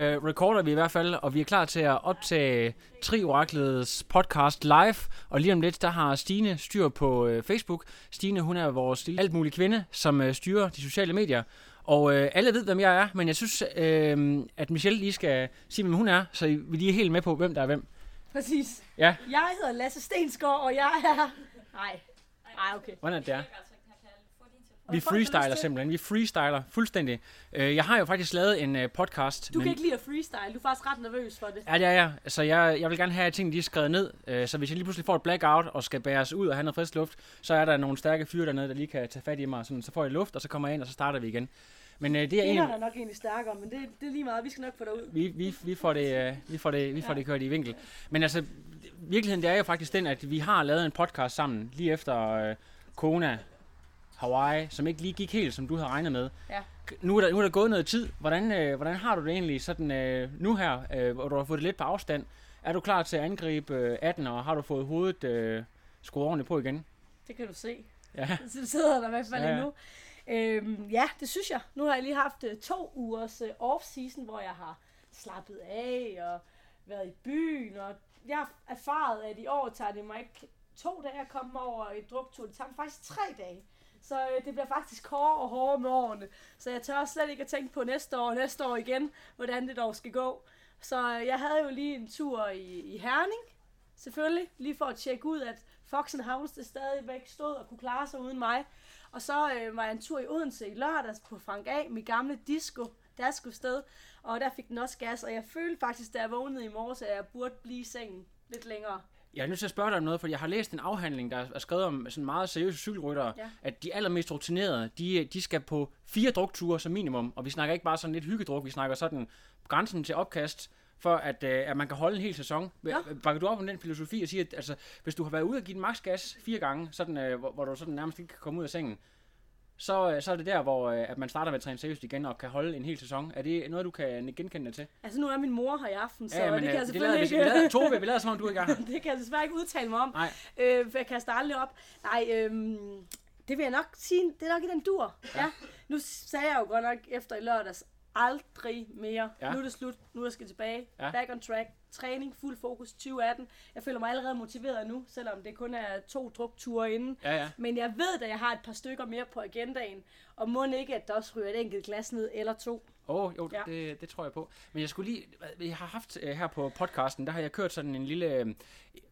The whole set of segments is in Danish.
uh, recorder vi i hvert fald, og vi er klar til at optage Trioraklets podcast live. Og lige om lidt, der har Stine styr på uh, Facebook. Stine, hun er vores lille alt mulig kvinde, som uh, styrer de sociale medier. Og uh, alle ved, hvem jeg er, men jeg synes, uh, at Michelle lige skal sige, hvem hun er, så vi lige er helt med på, hvem der er hvem. Præcis. Ja. Jeg hedder Lasse Stensgaard, og jeg er... Nej. Nej, okay. Hvordan er det der? Vi freestyler simpelthen. Vi freestyler fuldstændig. Øh, jeg har jo faktisk lavet en uh, podcast. Du kan ikke lide at freestyle. Du er faktisk ret nervøs for det. Ja, ja, ja. Så jeg, jeg vil gerne have, at tingene de er skrevet ned. Øh, så hvis jeg lige pludselig får et blackout og skal bæres ud og have noget frisk luft, så er der nogle stærke fyre dernede, der lige kan tage fat i mig. Sådan, så får jeg luft, og så kommer jeg ind, og så starter vi igen. Men øh, det er en, er nok egentlig stærkere, men det, det er lige meget. Vi skal nok få dig ud. vi, vi, vi får det, øh, vi får det, vi får Ja. det kørt i vinkel. Men altså, virkeligheden det er jo faktisk den, at vi har lavet en podcast sammen, lige efter øh, Kona, Hawaii, som ikke lige gik helt, som du havde regnet med. Ja. Nu er der, nu er der gået noget tid. Hvordan, øh, hvordan har du det egentlig sådan øh, nu her, øh, hvor du har fået det lidt på afstand? Er du klar til at angribe øh, 18, og har du fået hovedet øh, skruet ordentligt på igen? Det kan du se. Ja. Så sidder der i hvert fald Ja, ja, endnu. Øhm, ja, det synes jeg. Nu har jeg lige haft øh, to ugers øh, off-season, hvor jeg har slappet af og været i byen. Og jeg har erfaret, at i år tager det mig ikke to dage at komme over et druktur. Det tager mig faktisk tre dage. Så øh, det bliver faktisk hårdere og hårdere med årene. Så jeg tør slet ikke at tænke på næste år og næste år igen, hvordan det dog skal gå. Så øh, jeg havde jo lige en tur i, i Herning, selvfølgelig, lige for at tjekke ud, at Fox and House det stadigvæk stod og kunne klare sig uden mig. Og så øh, var jeg en tur i Odense i lørdags på Frank A, mit gamle disco, der skulle sted, og der fik den også gas, og jeg følte faktisk, da jeg vågnede i morges, at jeg burde blive i sengen lidt længere. Jeg er nødt til at spørge dig om noget, for jeg har læst en afhandling, der er skrevet om sådan meget seriøse cykelryttere, Ja. at de allermest rutinerede, de, de skal på fire drukture som minimum, og vi snakker ikke bare sådan lidt hyggedruk, vi snakker sådan grænsen til opkast, for at, øh, at man kan holde en hel sæson. Ja. Bakker du op om den filosofi og siger, at altså, hvis du har været ude og give den maks gas fire gange, sådan, øh, hvor, hvor du sådan nærmest ikke kan komme ud af sengen, så, øh, så er det der, hvor øh, at man starter med at træne seriøst igen og kan holde en hel sæson. Er det noget, du kan genkende dig til? Altså nu er min mor her i aften, så Ja, det kan jeg det selvfølgelig lader, vi, ikke... vi lader, Tove, vi lader som om, du er her. det kan jeg desværre ikke udtale mig om. Nej. Øh, for jeg kaster aldrig op. Nej, øhm, det vil jeg nok sige, det er nok i den dur. Ja. ja. Nu sagde jeg jo godt nok efter i lørdags, aldrig mere. Ja. Nu er det slut, nu er jeg skal tilbage. Ja. Back on track, træning, fuld fokus 2018. Jeg føler mig allerede motiveret nu, selvom det kun er to drukture inden. Ja, ja. Men jeg ved, at jeg har et par stykker mere på agendaen, og må ikke, at der også ryger et enkelt glas ned eller to. Åh, oh, jo, ja. Det, det tror jeg på. Men jeg skulle lige, jeg har haft uh, her på podcasten, der har jeg kørt sådan en lille, øh,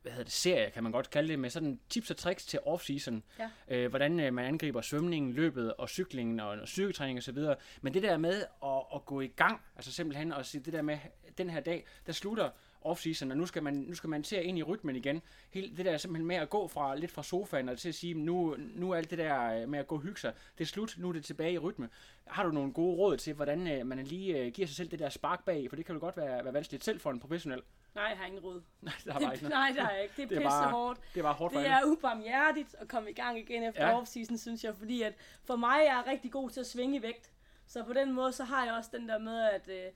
hvad hedder det, serie, kan man godt kalde det, med sådan tips og tricks til off-season. Ja. Øh, hvordan øh, man angriber svømningen, løbet og cyklingen og, og styrketræning og så videre. Men det der med at, at gå i gang, altså simpelthen at sige det der med, den her dag, der slutter off-season, og nu skal man, nu skal man til at ind i rytmen igen. Hele det der simpelthen med at gå fra lidt fra sofaen og til at sige, nu, nu er alt det der øh, med at gå og hygge sig, det er slut, nu er det tilbage i rytme. Har du nogle gode råd til, hvordan øh, man lige øh, giver sig selv det der spark bag, for det kan jo godt være, være vanskeligt selv for en professionel. Nej, jeg har ingen råd. Nej, der er ikke noget. nej, har jeg ikke. Det er, Det er pisse bare- hårdt. Det er bare hårdt for Det er ubarmhjertigt at komme i gang igen efter Ja. off-season, synes jeg, fordi at for mig er jeg rigtig god til at svinge i vægt. Så på den måde, så har jeg også den der med, at øh,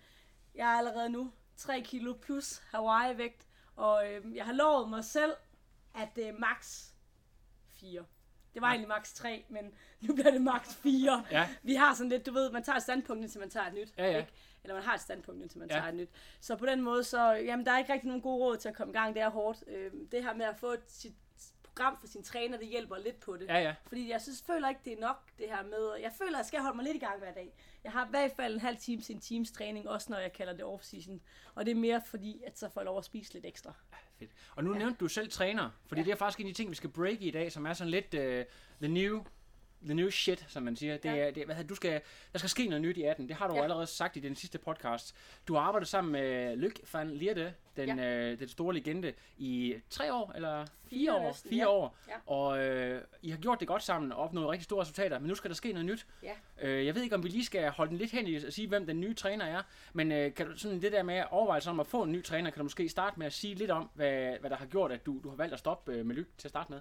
jeg er allerede nu 3 kilo plus Hawaii-vægt, og øh, jeg har lovet mig selv, at det er max 4. Det var egentlig max 3, men nu bliver det max 4. Ja. Vi har sådan lidt, du ved, man tager et standpunkt, indtil man tager et nyt. Ja, ja. Ikke? Eller man har et standpunkt, indtil man Ja. ja. tager et nyt. Så på den måde, så, jamen, der er ikke rigtig nogen gode råd til at komme i gang. Det er hårdt. Øh, det her med at få et, sit program for sin træner, det hjælper lidt på det. Ja, ja. Fordi jeg synes, føler ikke, det er nok, det her med... Jeg føler, at jeg skal holde mig lidt i gang hver dag. Jeg har i hvert fald en halv time til en times træning, også når jeg kalder det off-season. Og det er mere fordi, at så får jeg lov at spise lidt ekstra. Fedt. Og nu ja. nævnte du selv træner, fordi ja. det er faktisk en af de ting, vi skal break i dag, som er sådan lidt uh, the new the new shit, som man siger. Det Ja. er, det, hvad, hedder- du skal, der skal ske noget nyt i 18. Det har du ja. Ja. allerede sagt i den sidste podcast. Du har arbejdet sammen med Lyk van Lierde, den, ja. øh, den store legende, i tre år, eller fire, år. næsten, fire ja. år. Ja. Og øh, I har gjort det godt sammen og opnået rigtig store resultater, men nu skal der ske noget nyt. Ja. Øh, jeg ved ikke, om vi lige skal holde den lidt hen i at sige, hvem den nye træner er, men øh, kan du sådan det der med overvejelser om at få en ny træner, kan du måske starte med at sige lidt om, hvad, hvad der har gjort, at du, du har valgt at stoppe øh, med Lyk til at starte med?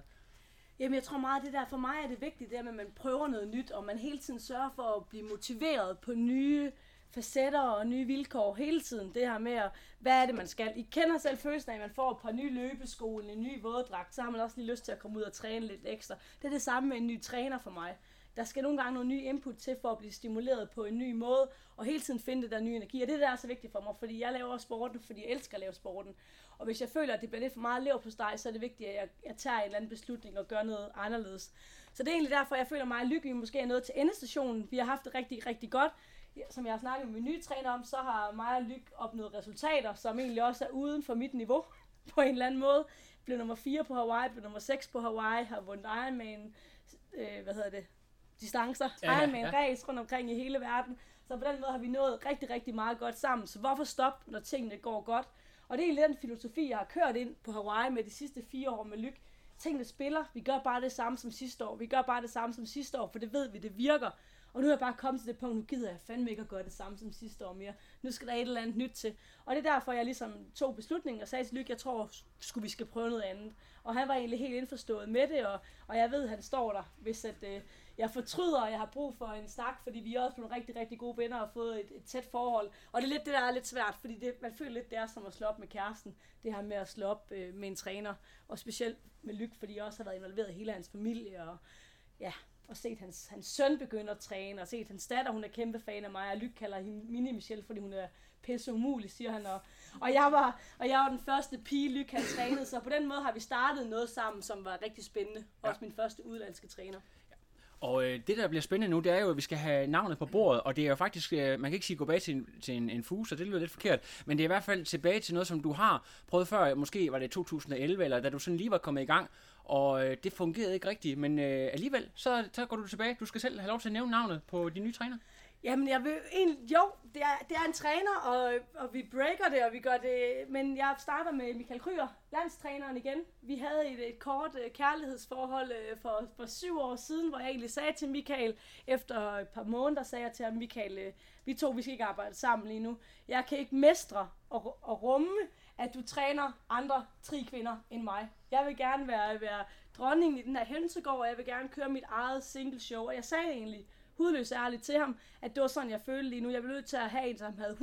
Jamen, jeg tror meget, det der, for mig er det vigtigt, det der med, at man prøver noget nyt, og man hele tiden sørger for at blive motiveret på nye facetter og nye vilkår hele tiden. Det her med, at, hvad er det, man skal. I kender selv følelsen af, at man får et par nye løbesko, en ny våddragt, så har man også lige lyst til at komme ud og træne lidt ekstra. Det er det samme med en ny træner for mig. der skal nogle gange nogle nye input til for at blive stimuleret på en ny måde, og hele tiden finde det der nye energi. Og det der er så vigtigt for mig, fordi jeg laver sporten, fordi jeg elsker at lave sporten. Og hvis jeg føler, at det bliver lidt for meget lever på steg, så er det vigtigt, at jeg, jeg tager en eller anden beslutning og gør noget anderledes. Så det er egentlig derfor, jeg føler mig lykkelig. Måske er nået til endestationen. Vi har haft det rigtig, rigtig godt. Som jeg har snakket med min nye træner om, så har mig og Lyk opnået resultater, som egentlig også er uden for mit niveau på en eller anden måde. Blev nummer 4 på Hawaii, blev nummer 6 på Hawaii, har vundet Ironman, øh, hvad hedder det, distancer, ja, Ironman ja. race rundt omkring i hele verden. Så på den måde har vi nået rigtig, rigtig meget godt sammen. Så hvorfor stoppe, når tingene går godt? Og det er den filosofi, jeg har kørt ind på Hawaii med de sidste fire år med Lyk. Tingene spiller, vi gør bare det samme som sidste år. Vi gør bare det samme som sidste år, for det ved vi, det virker. Og nu er jeg bare kommet til det punkt, nu gider jeg fandme ikke at gøre det samme som sidste år mere. Nu skal der et eller andet nyt til. Og det er derfor, jeg ligesom tog beslutningen og sagde til Lykke, jeg tror, skulle vi skal prøve noget andet. Og han var egentlig helt indforstået med det, og, og jeg ved, at han står der, hvis at, øh, jeg fortryder, og jeg har brug for en snak, fordi vi er også blevet rigtig, rigtig gode venner og fået et, et tæt forhold. Og det er lidt det, der er lidt svært, fordi det, man føler lidt, det er som at slå op med kæresten. Det her med at slå op øh, med en træner, og specielt med Lyk, fordi jeg også har været involveret i hele hans familie, og ja, og set hans, hans søn begynde at træne, og set hans datter, hun er kæmpe fan af mig, og Lyk kalder hende Mini Michelle, fordi hun er pisse umulig, siger han. Og, og, jeg var, og jeg var den første pige, Lyk han trænede, så på den måde har vi startet noget sammen, som var rigtig spændende. Ja. Også min første udlandske træner. Og øh, det, der bliver spændende nu, det er jo, at vi skal have navnet på bordet, og det er jo faktisk, øh, man kan ikke sige gå bag til en, til en, en fuse, det lyder lidt forkert, men det er i hvert fald tilbage til noget, som du har prøvet før, måske var det 2011, eller da du sådan lige var kommet i gang, og øh, det fungerede ikke rigtigt, men øh, alligevel, så, så går du tilbage. Du skal selv have lov til at nævne navnet på din nye træner. Jamen, jeg vil egentlig, jo, det er, det er en træner, og, og vi breaker det, og vi gør det, men jeg starter med Michael Kryer, landstræneren igen. Vi havde et, et kort øh, kærlighedsforhold øh, for, for syv år siden, hvor jeg egentlig sagde til Michael, efter et par måneder sagde jeg til ham, Michael, øh, vi to, vi skal ikke arbejde sammen lige nu. Jeg kan ikke mestre og, og rumme, at du træner andre tri kvinder end mig. Jeg vil gerne være, være dronningen i den her hønsegård, og jeg vil gerne køre mit eget single show, og jeg sagde egentlig, hudløs ærligt til ham, at det var sådan, jeg følte lige nu. Jeg blev nødt til at have en, som havde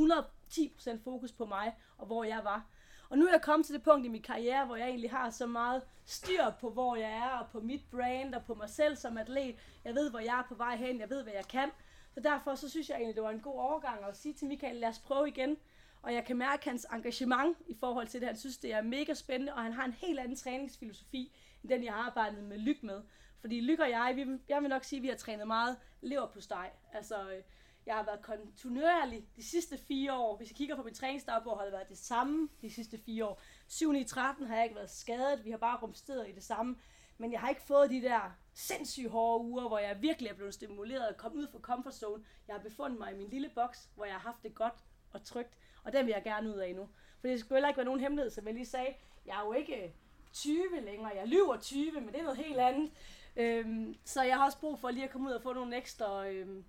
110% fokus på mig, og hvor jeg var. Og nu er jeg kommet til det punkt i min karriere, hvor jeg egentlig har så meget styr på, hvor jeg er, og på mit brand, og på mig selv som atlet. Jeg ved, hvor jeg er på vej hen, jeg ved, hvad jeg kan. Så derfor så synes jeg egentlig, det var en god overgang at sige til Michael, lad os prøve igen. Og jeg kan mærke hans engagement i forhold til det. Han synes, det er mega spændende, og han har en helt anden træningsfilosofi, end den, jeg har arbejdet med Lyk med. Fordi Lyk og jeg, vi, jeg vil nok sige, at vi har trænet meget lever på steg. Altså, øh, jeg har været kontinuerlig de sidste fire år. Hvis jeg kigger på min træningsdagbog, har det været det samme de sidste fire år. 7. i 13 har jeg ikke været skadet. Vi har bare rumsteret i det samme. Men jeg har ikke fået de der sindssygt hårde uger, hvor jeg virkelig er blevet stimuleret og kommet ud fra comfort zone. Jeg har befundet mig i min lille boks, hvor jeg har haft det godt og trygt. Og den vil jeg gerne ud af nu. For det skulle heller ikke være nogen hemmelighed, som jeg lige sagde. Jeg er jo ikke øh, 20 længere. Jeg lyver 20, men det er noget helt andet. Øhm, så jeg har også brug for lige at komme ud og få nogle ekstra øhm,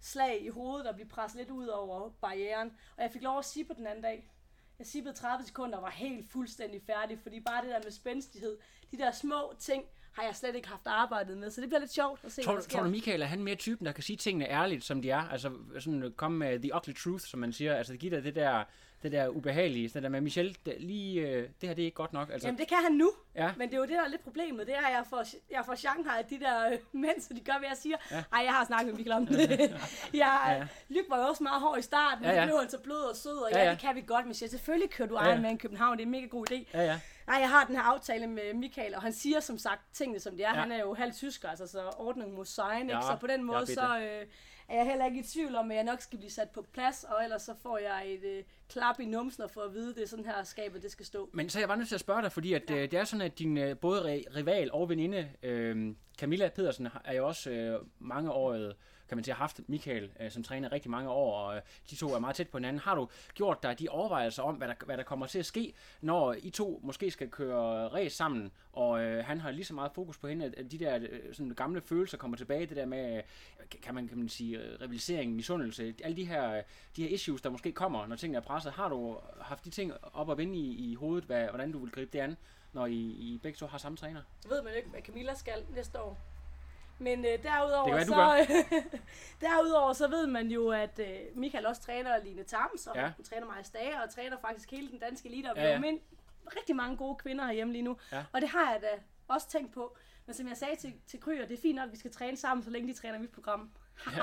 slag i hovedet og blive presset lidt ud over barrieren. Og jeg fik lov at sige på den anden dag. Jeg sippede 30 sekunder og var helt fuldstændig færdig, fordi bare det der med spændstighed, de der små ting, har jeg slet ikke haft arbejdet med, så det bliver lidt sjovt at se, tror, hvad der sker. Tror du, Michael, er han mere typen, der kan sige tingene ærligt, som de er? Altså sådan komme med the ugly truth, som man siger. Altså give dig det der det der ubehagelige, det der med Michelle, det, lige, øh, det her det er ikke godt nok. Altså. Jamen det kan han nu, ja. men det er jo det, der er lidt problemet, det er, at jeg får, jeg får Shanghai, de der øh, mænd, så de gør, hvad jeg siger. Ja. Ej, jeg har snakket med Michael om det. jeg, ja, ja. Lyk var jo også meget hård i starten, ja, ja. men blev altså blød og sød, og ja, ja. ja, det kan vi godt, Michelle. Selvfølgelig kører du ja, ja. Ironman København, det er en mega god idé. Ja, ja. Nej, jeg har den her aftale med Michael, og han siger som sagt tingene, som det er. Ja. Han er jo halv tysker, altså så ordning mod sign, ja, ikke? Så på den måde, så... Øh, er jeg heller ikke i tvivl om, at jeg nok skal blive sat på plads, og ellers så får jeg et øh, klap i numsen for at vide, at det er sådan her skabet, det skal stå. Men så jeg bare nødt til at spørge dig, fordi at, ja. øh, det er sådan, at din øh, både rival og veninde, øh, Camilla Pedersen, er jo også øh, mange år øh, kan man sige, har haft Michael øh, som træner rigtig mange år, og øh, de to er meget tæt på hinanden. Har du gjort dig de overvejelser om, hvad der, hvad der kommer til at ske, når I to måske skal køre race sammen, og øh, han har lige så meget fokus på hende, at de der øh, sådan gamle følelser kommer tilbage, det der med, øh, kan man, kan man sige, øh, rivalisering, misundelse, øh, alle de her, de her issues, der måske kommer, når tingene er presset. Har du haft de ting op og vende i, i hovedet, hvad, hvordan du vil gribe det an, når I, I begge to har samme træner? Så ved man ikke, hvad Camilla skal næste år. Men øh, derudover, det så, derudover så ved man jo, at øh, Michael også træner Line Tams, og ja. hun træner mig Stage, og træner faktisk hele den danske elite, og ja, ja. Min, rigtig mange gode kvinder herhjemme lige nu. Ja. Og det har jeg da også tænkt på. Men som jeg sagde til, til Kryer, det er fint nok, at vi skal træne sammen, så længe de træner mit program.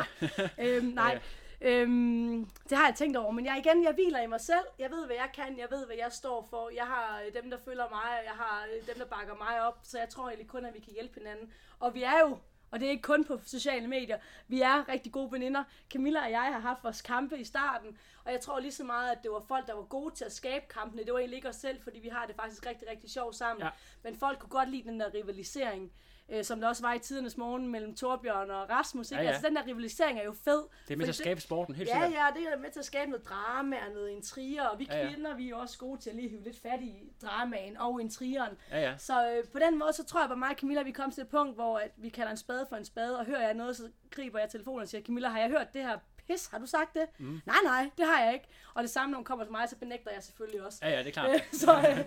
øhm, nej, øhm, det har jeg tænkt over. Men jeg igen, jeg hviler i mig selv. Jeg ved, hvad jeg kan. Jeg ved, hvad jeg står for. Jeg har øh, dem, der følger mig, jeg har øh, dem, der bakker mig op. Så jeg tror egentlig kun, at vi kan hjælpe hinanden. Og vi er jo og det er ikke kun på sociale medier. Vi er rigtig gode veninder. Camilla og jeg har haft vores kampe i starten, og jeg tror lige så meget, at det var folk, der var gode til at skabe kampene. Det var egentlig ikke os selv, fordi vi har det faktisk rigtig, rigtig sjovt sammen. Ja. Men folk kunne godt lide den der rivalisering, øh, som der også var i tidernes morgen mellem Torbjørn og Rasmus. Ikke? Ja, ja. Altså den der rivalisering er jo fed. Det er med til at skabe sporten, helt Ja, sikkert. ja, det er med til at skabe noget drama og noget intriger, og vi Ja, ja. kvinder, vi er også gode til at lige hive lidt fat i dramaen og intrigeren. Ja, ja. Så øh, på den måde, så tror jeg bare mig og Camilla, vi kom til et punkt, hvor at vi kalder en spade for en spade, og hører jeg noget, så griber jeg telefonen og siger, Camilla, har jeg hørt det her pis? Har du sagt det? Mm. Nej, nej, det har jeg ikke. Og det samme, når hun kommer til mig, så benægter jeg selvfølgelig også. Ja, ja, det er klart. Øh, så øh,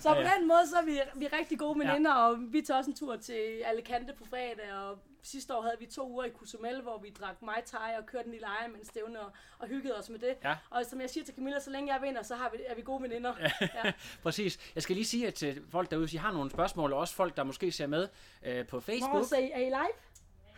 så på Ja, ja. den måde, så er vi, vi er rigtig gode veninder, og vi tager også en tur til Alicante på fredag, og sidste år havde vi to uger i Cozumel, hvor vi drak Mai Tai og kørte en lille Ironman stævne og, og hyggede os med det. Ja. Og som jeg siger til Camilla, så længe jeg vinder, så har vi, er vi gode veninder. Ja. Præcis. Jeg skal lige sige at til folk derude, hvis I har nogle spørgsmål, og også folk, der måske ser med øh, på Facebook. I, er I live?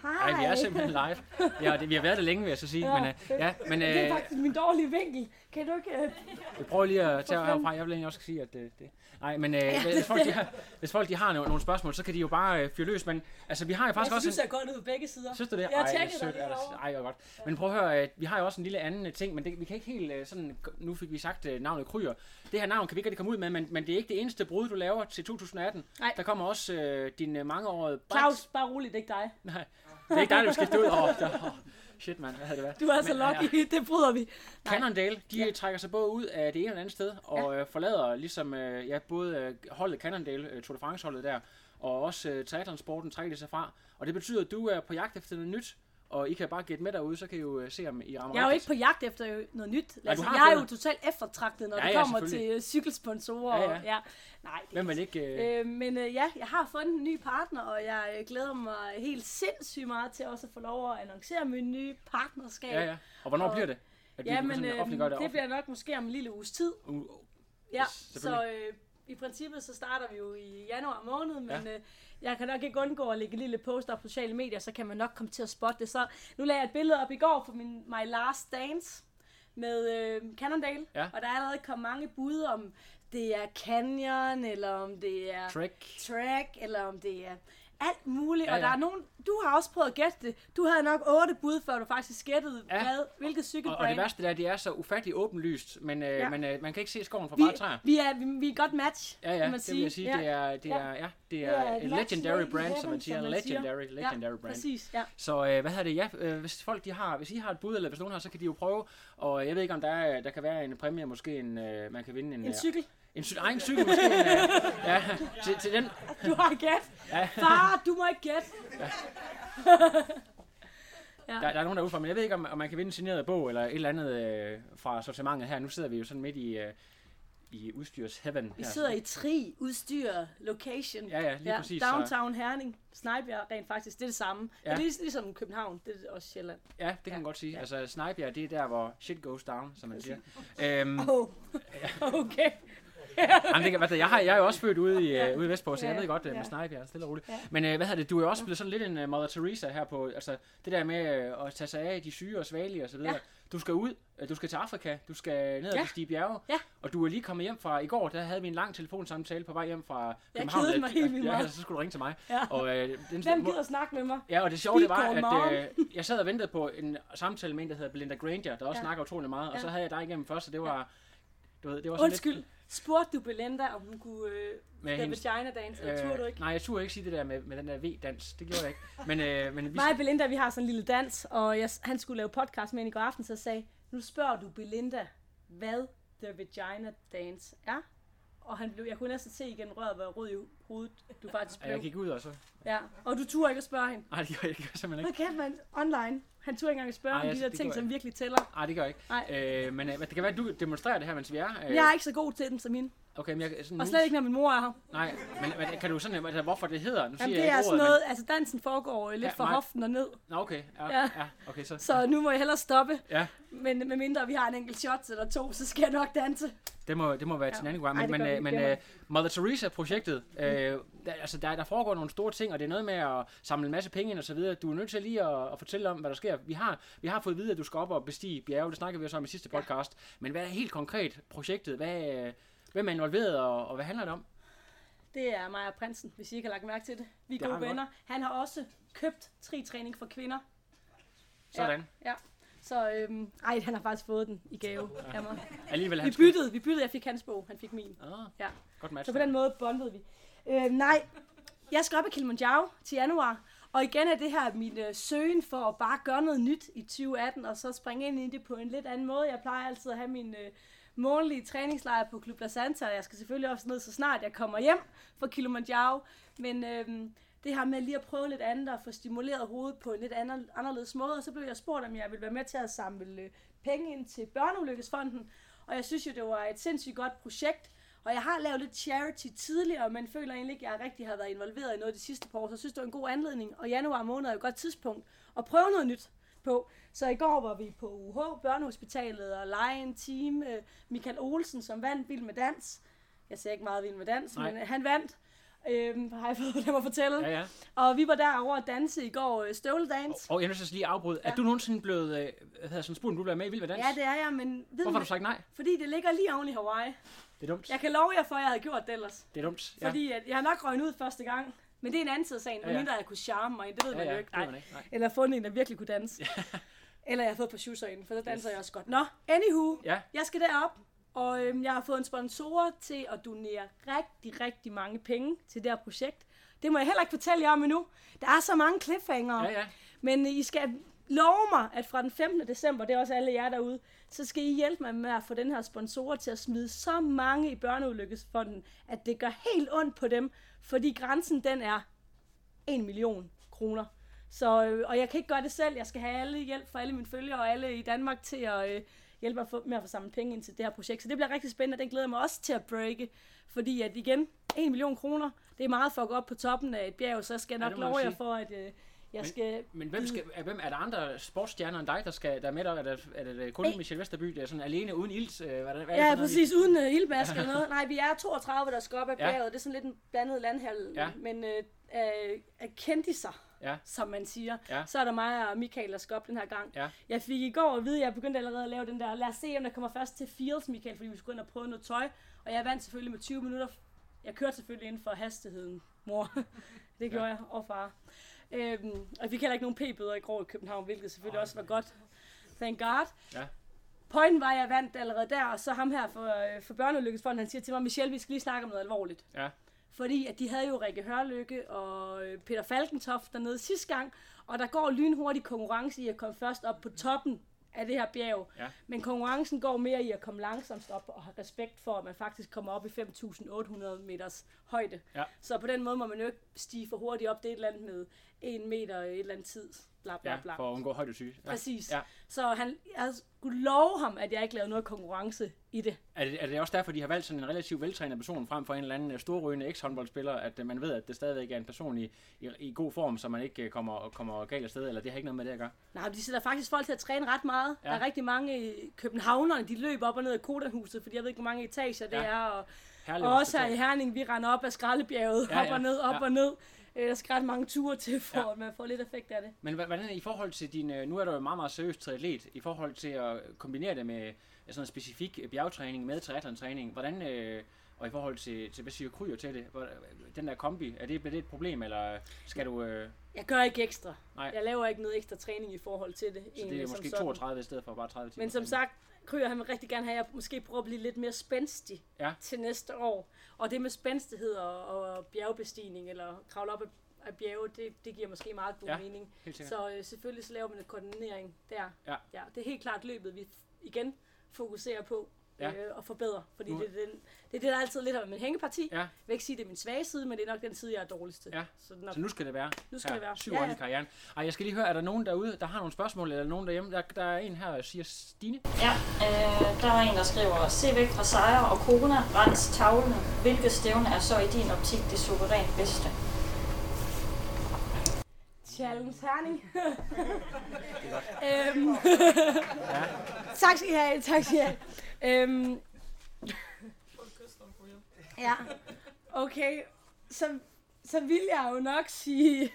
Hej. Nej, vi er simpelthen live. Ja, det, vi har været det længe, vil jeg så sige. Ja, men, øh, ja, men Det er øh, faktisk min dårlige vinkel. Kan du ikke... Øh... vi prøver lige at tage herfra. Jeg vil egentlig også sige, at det... det nej, men øh, hvis, folk, de har, hvis folk de har nogle, nogle spørgsmål, så kan de jo bare øh, fyre løs. Men altså, vi har jo faktisk Jeg også... synes, jeg godt ud på begge sider. Synes du det? Jeg Ej, sødt, dig er derovre. Ej, hvor godt. Men prøv at høre, øh, vi har jo også en lille anden ting, men det, vi kan ikke helt øh, sådan, nu fik vi sagt øh, navnet Kryer. Det her navn kan vi ikke rigtig komme ud med, men, men det er ikke det eneste brud, du laver til 2018. Nej. Der kommer også øh, din øh, mangeårige Claus, bare roligt, det er ikke dig. Nej, det er ikke dig, du skal stå ud over. Oh, shit, mand, hvad havde det været? Du er så Men, lucky, det bryder vi. Cannondale, de Ja. ja. trækker sig både ud af det ene eller andet sted, og ja. øh, forlader ligesom øh, ja, både øh, holdet Cannondale, øh, Tour de France holdet der, og også øh, triathlonsporten trækker de sig fra. Og det betyder, at du er på jagt efter noget nyt, og I kan bare gætte med derude, så kan I jo øh, se, om I rammer Jeg er jo ikke på jagt efter noget nyt. Altså, har jeg er jo totalt eftertragtet, når Ja, det ja, kommer til selvfølgelig. øh, cykelsponsorer. Ja, og- ja. ja. Nej, det Hvem vil ikke... Øh, Øh, men øh, ja, jeg har fundet en ny partner, og jeg glæder mig helt sindssygt meget til også at få lov at annoncere min nye partnerskab. ja, ja. Og hvornår og- bliver det? At Ja, men øh, det, det, bliver nok måske om en lille uges tid. Uh, Ja, selvfølgelig. så øh, i princippet så starter vi jo i januar måned, men Ja. øh, jeg kan nok ikke undgå at lægge en lille post op på sociale medier, så kan man nok komme til at spotte det. Så nu lagde jeg et billede op i går for min My Last Dance med øh, Cannondale, Ja. og der er allerede kommet mange bud om det er Canyon, eller om det er Trek. track, eller om det er alt muligt. Ja, Ja. Og der er nogen, du har også prøvet at gætte det. Du havde nok otte bud, før du faktisk gættede, Ja. hvad, hvilket Og, cykelbrand. og det værste der, det er så ufattigt åbenlyst, men, øh, Ja. men øh, man kan ikke se skoven for vi, bare træer. vi, er, vi, vi er godt match, Ja, ja, kan man det sige. vil jeg sige. Ja. Det er, det er, ja, det Det er er match legendary brand, som heaven, man siger. som man siger. Legendary, legendary ja, brand. præcis, ja. Så øh, hvad hedder det? Ja, øh, hvis folk de har, hvis I har et bud, eller hvis nogen har, så kan de jo prøve. Og jeg ved ikke, om der, er, der kan være en præmie, måske en, øh, man kan vinde en... En øh, cykel. En, cy- ej, en cykel måske. ja, til, til den. Du har gæt. Ja. Far, du må ikke gætte. Der, der er nogen derude fra, men jeg ved ikke, om, om man kan vinde en signeret bog, eller et eller andet øh, fra sortimentet her. Nu sidder vi jo sådan midt i, øh, i udstyrs heaven. Vi her. sidder i tri, udstyr, location. Ja, ja, lige præcis, så- Downtown Herning, Snejbjerg, rent faktisk, det er det samme. Ja. Ja. Det er lig- ligesom København, det er også Sjælland. Ja, det kan man godt sige. Ja. Altså, Snejbjerg, det er der, hvor shit goes down, som man siger. øhm, Oh. okay. Jamen, det kan, hvad, jeg, har, jeg er jo også født ude i, Ja. uh, ude i Vestpå, så jeg Ja, ved godt med ja. Snejbjerg, stille og roligt. Ja. Men uh, hvad hedder det, du er jo også blevet sådan lidt en uh, Mother Teresa her på, altså det der med uh, at tage sig af de syge og svagelige og så videre. Ja. Du skal ud, du skal til Afrika, du skal ned Ja. de stige bjerge, Ja. og du er lige kommet hjem fra, i går, der havde vi en lang telefonsamtale på vej hjem fra Jeg København. kedede mig helt vildt ja, meget. så skulle du ringe til mig. Ja. Og, uh, den, Hvem gider snakke med mig? Ja, og det sjove det var, at øh, jeg sad og ventede på en samtale med en, der hedder Belinda Granger, der også Ja. snakker utrolig meget, og Ja. så havde jeg dig igennem først, så det var, du ved, det var sådan Undskyld. Spurgte du Belinda, om hun kunne øh, Med hendes- Vagina Dance, eller turde du ikke? Nej, jeg turde ikke sige det der med, med den der V-dans. Det gjorde jeg ikke. Men, øh, men vi, Mig og Belinda, vi har sådan en lille dans, og jeg, han skulle lave podcast med hende i går aften, så jeg sagde, nu spørger du Belinda, hvad The Vagina Dance er. Og han blev, jeg kunne næsten se igen røret være rød i hovedet, du faktisk og jeg blev. gik ud og så... Ja, og du turde ikke at spørge hende. Nej, det gjorde jeg, jeg simpelthen ikke. Hvad kæft, man? Online. Han turde ikke engang spørge Ej, om jeg- de der ting, som virkelig tæller. Nej, det gør jeg ikke. Nej. Øh, men øh, det kan være, at du demonstrerer det her, mens vi er. Øh, Jeg er ikke så god til den som hende. Okay, men jeg, sådan, Og slet ikke, når min mor er her. Nej, men, men kan du sådan, altså, hvorfor det hedder? Nu siger Jamen, jeg det er ikke sådan noget, altså dansen foregår lidt Ja, fra hoften og ned. Men... Nå, okay. Ja, Ja. ja. okay, så... Så nu må jeg hellere stoppe. Ja. Men med mindre vi har en enkelt shot eller to, så skal jeg nok danse. Det må, det må være ja. til en anden gang. Ej, Men, gør men, øh, men uh, Mother Teresa-projektet, øh, der, altså der, der foregår nogle store ting, og det er noget med at samle en masse penge ind og så videre. Du er nødt til lige at, at fortælle om, hvad der sker. Vi har, vi har fået at vide, at du skal op og bestige bjerge. Det snakkede vi også om i sidste podcast. Men hvad er helt konkret projektet? Hvad, øh, hvem er involveret, og, og hvad handler det om? Det er mig og prinsen, hvis I ikke har lagt mærke til det. Vi er Det gode venner. Han har også købt tri-træning for kvinder. Sådan. Ja. Så øhm, ej, han har faktisk fået den i gave af mig. Alligevel Vi byttede, vi byttede. Jeg fik hans bog, han fik min. Ah, Ja. godt match. Så på den måde bondede vi. Øh, nej, jeg skal op i Kilimanjaro til januar. Og igen er det her min øh, søgen for at bare gøre noget nyt i 2018, og så springe ind i det på en lidt anden måde. Jeg plejer altid at have min øh, månedlige træningslejr på Club La Santa, og jeg skal selvfølgelig også ned så snart jeg kommer hjem fra Kilimanjaro. Men øh, det her med lige at prøve lidt andet og få stimuleret hovedet på en lidt anden, anderledes måde, og så blev jeg spurgt, om jeg ville være med til at samle øh, penge ind til Børneulykkesfonden. Og jeg synes jo, det var et sindssygt godt projekt, og jeg har lavet lidt charity tidligere, men føler egentlig ikke, at jeg rigtig har været involveret i noget de sidste par år, så jeg synes, det var en god anledning. Og januar måned er jo et godt tidspunkt at prøve noget nyt på. Så i går var vi på UH, Børnehospitalet, og lege en team. Øh, Michael Olsen, som vandt Vild med Dans. Jeg ser ikke meget Vild med Dans, Nej. men øh, han vandt. Øhm, har jeg fået dem at fortælle. Ja, ja. Og vi var derovre at danse i går øh, støvledans. Og jeg er nødt til at lige afbryde. Ja. Er du nogensinde blevet, øh, hvad sådan spurgt, om du vil være med i Vild med Dans? Ja, det er jeg, men ved Hvorfor har du sagt nej? fordi det ligger lige oven i Hawaii. Det er dumt. Jeg kan love jer for, at jeg havde gjort det ellers. Det er dumt. Ja. Fordi at jeg har nok røgnet ud første gang. Men det er en anden side af sagen, Ja, ja. medmindre jeg kunne charme mig. Det ved ja, man ja, jo ikke. Nej. man ikke. Nej. Eller fundet en, der virkelig kunne danse. Eller jeg har fået på shoesøjne, for så danser jeg også godt. Nå, anywho. Ja. Jeg skal derop, og øhm, jeg har fået en sponsor til at donere rigtig, rigtig mange penge til det her projekt. Det må jeg heller ikke fortælle jer om endnu. Der er så mange cliffhangere. Ja, ja. Men I skal love mig, at fra den 15. december, det er også alle jer derude, så skal I hjælpe mig med at få den her sponsor til at smide så mange i Børneulykkesfonden, at det gør helt ondt på dem, fordi grænsen den er 1 million kroner. Så, øh, og jeg kan ikke gøre det selv. Jeg skal have alle hjælp fra alle mine følgere og alle i Danmark til at øh, hjælpe mig at få- med at få samlet penge ind til det her projekt. Så det bliver rigtig spændende, og den glæder jeg mig også til at breake. Fordi at igen, 1 million kroner, det er meget for at gå op på toppen af et bjerg, så skal jeg Ja, nok man love jer for, at øh, jeg Men- skal... Men hvem, skal, er, hvem, er der andre sportsstjerner end dig, der, skal, der er med dig? Er det, er det kun Hey. Michel Vesterby, der er sådan alene uden ild? Øh, hvad, hvad Ja, for noget, præcis, uden uh, ildbask eller noget. Nej, vi er 32, der skal op ad Ja. bjerget. Det er sådan lidt en blandet landhal, Ja. men øh, af, af kendiser, Ja. som man siger. Ja. Så er der mig og Michael, der skal op den her gang. Ja. Jeg fik i går at vide, at jeg begyndte allerede at lave den der, lad os se, om der kommer først til Fields, Michael, fordi vi skulle ind og prøve noget tøj. Og jeg vandt selvfølgelig med 20 minutter. Jeg kørte selvfølgelig inden for hastigheden, mor. det gjorde jeg, og far. Øhm, og jeg fik heller ikke nogen p-bøder i går i København, hvilket selvfølgelig også var godt. Thank God. Ja. Pointen var, at jeg vandt allerede der, og så ham her for, øh, for Børneulykkesfonden, han siger til mig, Michelle, vi skal lige snakke om noget alvorligt. Ja. Fordi at de havde jo Rikke Hørlykke og øh, Peter Falkentoft dernede sidste gang, og der går lynhurtig konkurrence i at komme først op på toppen af det her bjerg. Ja. Men konkurrencen går mere i at komme langsomt op og have respekt for, at man faktisk kommer op i 5.800 meters højde. Ja. Så på den måde må man jo ikke stige for hurtigt op. Det er et eller andet med en meter et eller andet tid. Bla, bla, Ja, bla. for at undgå højdesyge. Ja. Præcis. Ja. Så han, jeg skulle love ham, at jeg ikke lavede noget konkurrence i det. Er, det, er det også derfor, de har valgt sådan en relativt veltrænet person frem for en eller anden øh, storrygende eks-håndboldspiller, at øh, man ved, at det stadigvæk er en person i, i, i god form, så man ikke øh, kommer, kommer galt afsted, eller det har ikke noget med det at gøre? Nej, de sætter faktisk folk til at træne ret meget. Ja. Der er rigtig mange i københavnerne, de løber op og ned af Kodanhuset, fordi jeg ved ikke, hvor mange etager det Ja. er. Og, og også her i. Herning, vi render op ad skraldebjerget, Ja, ja, op og ned, op Ja. ja. og ned. Øh, Der skal ret mange ture til, for Ja. at man får lidt effekt af det. Men hvordan er i forhold til din, øh, nu er du jo meget, meget seriøs triatlet, i forhold til at kombinere det med sådan noget specifik øh, bjergtræning med triathlon-træning, hvordan, øh, og i forhold til, til hvad siger kryer til det, den der kombi, er det, bliver det et problem, eller skal du, øh, Jeg gør ikke ekstra. Nej. Jeg laver ikke noget ekstra træning i forhold til det. så det egentlig, er som måske sådan. 32 i stedet for bare 30 timer? Men som sagt, Kryer han vil rigtig gerne have, at jeg måske prøver at blive lidt mere spændstig Ja. til næste år. Og det med spændstighed og, og bjergbestigning, eller kravle op af, bjerge, det, det giver måske meget god Ja, mening. Så øh, selvfølgelig så laver man en koordinering der. Ja. ja. Det er helt klart løbet, vi igen fokuserer på Ja. øh, og forbedre. Fordi Nu- det, er den, det er det, der altid lidt af min hængeparti. Ja. Jeg vil ikke sige, at det er min svage side, men det er nok den side, jeg er dårligst til. Ja. Så, er, Så nu skal det være. nu skal det være. Syv år i karrieren. Ej, jeg skal lige høre, er der nogen derude, der har nogle spørgsmål, eller nogen derhjemme? Der, der er en her, der siger Stine. Ja, øh, der er en, der skriver, se væk fra sejre og kona, rens tavlene. Hvilket stævne er så i din optik det suverænt bedste? Challenge Herning. øhm, tak skal I have, tak skal I have. Øhm, Ja, okay. Så, så vil jeg jo nok sige...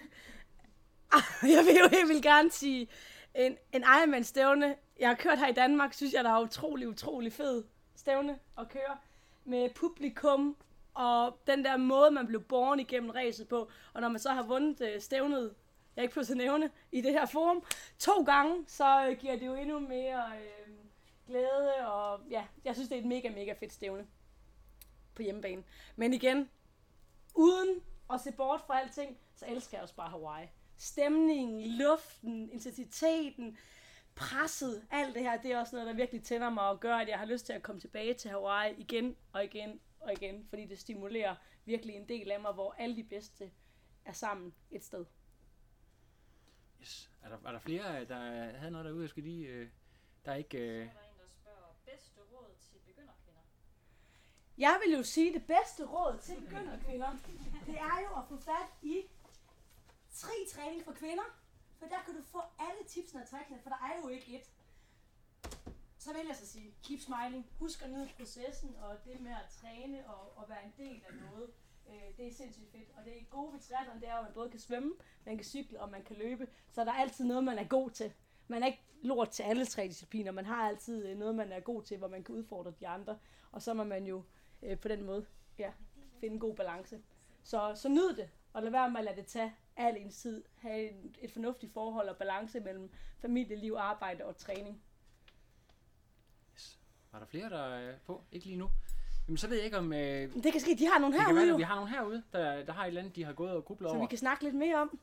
jeg vil jo helt vildt gerne sige en, en Ironman stævne. Jeg har kørt her i Danmark, synes jeg, der er utrolig, utrolig fed stævne at køre. Med publikum og den der måde, man blev born igennem racet på. Og når man så har vundet øh, stævnet, jeg ikke pludselig nævne, i det her forum, to gange, så øh, giver det jo endnu mere øh, glæde. Og ja, jeg synes, det er et mega, mega fedt stævne på hjemmebane. Men igen, uden at se bort fra alting, så elsker jeg også bare Hawaii. Stemningen, luften, intensiteten, presset, alt det her, det er også noget, der virkelig tænder mig og gør, at jeg har lyst til at komme tilbage til Hawaii igen og igen og igen, fordi det stimulerer virkelig en del af mig, hvor alle de bedste er sammen et sted. Yes. Er der, er der flere, der havde noget derude, jeg skal lige... Øh, der er ikke... Øh... Så er der en, der spørger bedste råd til begynderkvinder. Jeg vil jo sige, at det bedste råd til begynderkvinder, det er jo at få fat i tri-træning for kvinder. For der kan du få alle tipsene og tricksene, for der er jo ikke et. Så vil jeg så sige, keep smiling. Husk at nyde processen og det med at træne og, og være en del af noget. Øh, det er sindssygt fedt. Og det er gode ved triathlon, det er at man både kan svømme, man kan cykle og man kan løbe. Så der er altid noget, man er god til. Man er ikke lort til alle tre discipliner. Man har altid øh, noget, man er god til, hvor man kan udfordre de andre. Og så må man jo øh, på den måde ja, finde en god balance. Så, så nyd det, og lad være med at lade det tage al ens tid. Ha' et, et fornuftigt forhold og balance mellem familieliv, arbejde og træning. Var der flere, der er på? Ikke lige nu. Jamen, så ved jeg ikke om... Øh, Men det kan ske, de har nogle det kan være, herude jo, vi har nogen herude, der, der har et eller andet, de har gået og grublet så vi over. kan snakke lidt mere om.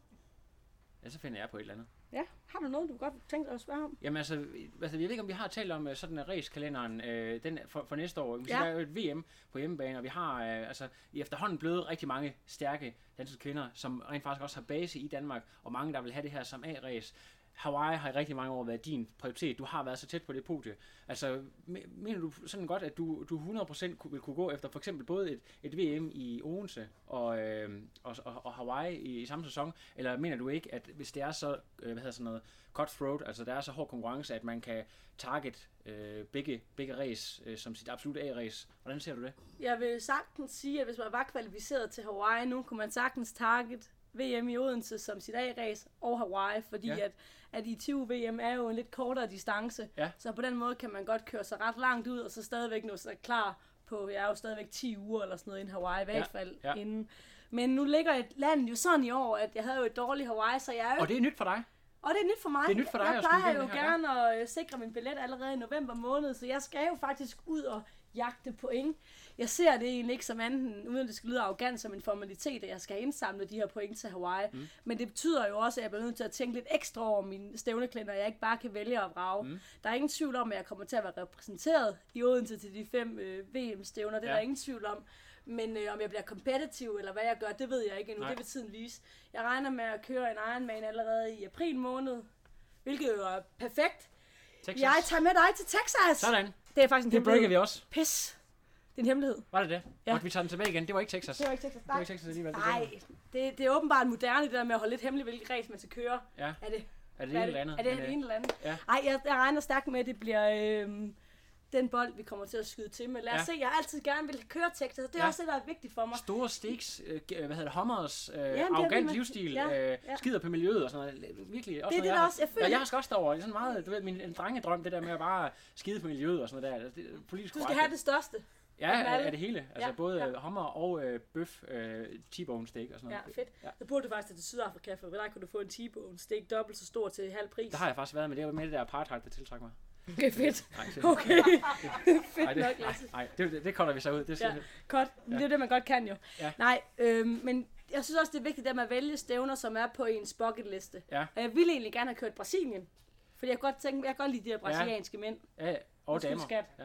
Ja, så finder jeg på et eller andet. Ja, har du noget, du godt tænkt dig at spørge om? Jamen altså, altså, jeg ved ikke, om vi har talt om øh, sådan en racekalenderen øh, den er for, for næste år. Ja. Ja. Der er jo et VM på hjemmebane, og vi har øh, altså, i efterhånden blevet rigtig mange stærke danske kvinder, som rent faktisk også har base i Danmark, og mange, der vil have det her som A-race. Hawaii har i rigtig mange år været din prioritet. Du har været så tæt på det podie. Altså, mener du sådan godt, at du, du 100% kunne- vil kunne gå efter for eksempel både et, et VM i Odense og, øh, og, og, og Hawaii i, i samme sæson? Eller mener du ikke, at hvis det er så, øh, hvad hedder sådan noget, cutthroat, altså der er så hård konkurrence, at man kan target øh, begge, begge race øh, som sit absolut A-race? Hvordan ser du det? Jeg vil sagtens sige, at hvis man var kvalificeret til Hawaii nu, kunne man sagtens target VM i Odense som sit A-race og Hawaii, fordi Ja. ja. at, at i 20 VM er jo en lidt kortere distance. Ja. Så på den måde kan man godt køre sig ret langt ud, og så stadigvæk nå sig klar på, jeg er jo stadigvæk 10 uger eller sådan noget inden Hawaii, i hvert fald ja. inden. Men nu ligger et land jo sådan i år, at jeg havde jo et dårligt Hawaii, så jeg er jo Og det er nyt for dig. og det er nyt for mig. Det er nyt for dig Jeg plejer jo her, ja. gerne at øh, sikre min billet allerede i november måned, så jeg skal jo faktisk ud og jagte point. Jeg ser det egentlig ikke som anden, uden at det skal lyde arrogant, som en formalitet, at jeg skal have indsamlet de her point til Hawaii. Mm. Men det betyder jo også, at jeg bliver nødt til at tænke lidt ekstra over mine stævneklænder, jeg ikke bare kan vælge at vrage. Mm. Der er ingen tvivl om, at jeg kommer til at være repræsenteret i Odense til de fem øh, VM-stævner. Det er Ja. der ingen tvivl om. Men øh, om jeg bliver competitive, eller hvad jeg gør, det ved jeg ikke endnu. Nej. Det vil tiden vise. Jeg regner med at køre en Ironman allerede i april måned, hvilket jo er perfekt. Texas. Jeg tager med dig til Texas. Sådan. Det er faktisk en Det breaker vi også. Pis. Det er en hemmelighed. Var det det? Ja. Ja. Og vi tager den tilbage igen. Det var ikke Texas. Det var ikke Texas. Det var ikke Texas alligevel. Det Nej, det, det er åbenbart moderne, det der med at holde lidt hemmeligt, hvilket race man skal køre. Ja. Er det, Er det en eller andet? Er det Men, en øh, eller andet? ja. Nej, jeg, jeg regner stærkt med, at det bliver øhm, den bold, vi kommer til at skyde til. Men lad os Ja. se, jeg har altid gerne vil køre Texas. Det er Ja. også det, der er vigtigt for mig. Store stakes, øh, g- hvad hedder det, Hummers, øh, det er arrogant det, livsstil, ja, øh, ja. skider på miljøet og sådan noget. Virkelig også Det er det, jeg der har- også- jeg føler- Ja, jeg skal også derover. Det er sådan meget, du ved, min en drengedrøm, det der med at bare skide på miljøet og sådan noget der. Det, er politisk Du skal korrekt. have det største. Ja, af er, er det hele. Altså Ja, både ja. ja. hummer og øh, bøf, øh, T-bone steak og sådan Ja, noget. fedt. Ja. Så burde du faktisk tage til Sydafrika, for der kunne du få en T-bone steak dobbelt så stor til halv pris. Der har jeg faktisk været med. Det var med det der apartheid, der tiltrækker mig. Okay, fedt. Nej, Okay, fedt det, nok, nej, Lasse. nej, det, det, det kolder vi så ud. Det, Ja. ja. Godt, ja. det er det, man godt kan jo. Ja. Nej, øhm, men jeg synes også, det er vigtigt, at man vælger stævner, som er på ens bucketliste. Ja. Og jeg ville egentlig gerne have kørt Brasilien. Fordi jeg kan godt tænke, jeg kan godt lide de her brasilianske mænd. ja, og Undskyld, damer. skat. Ja.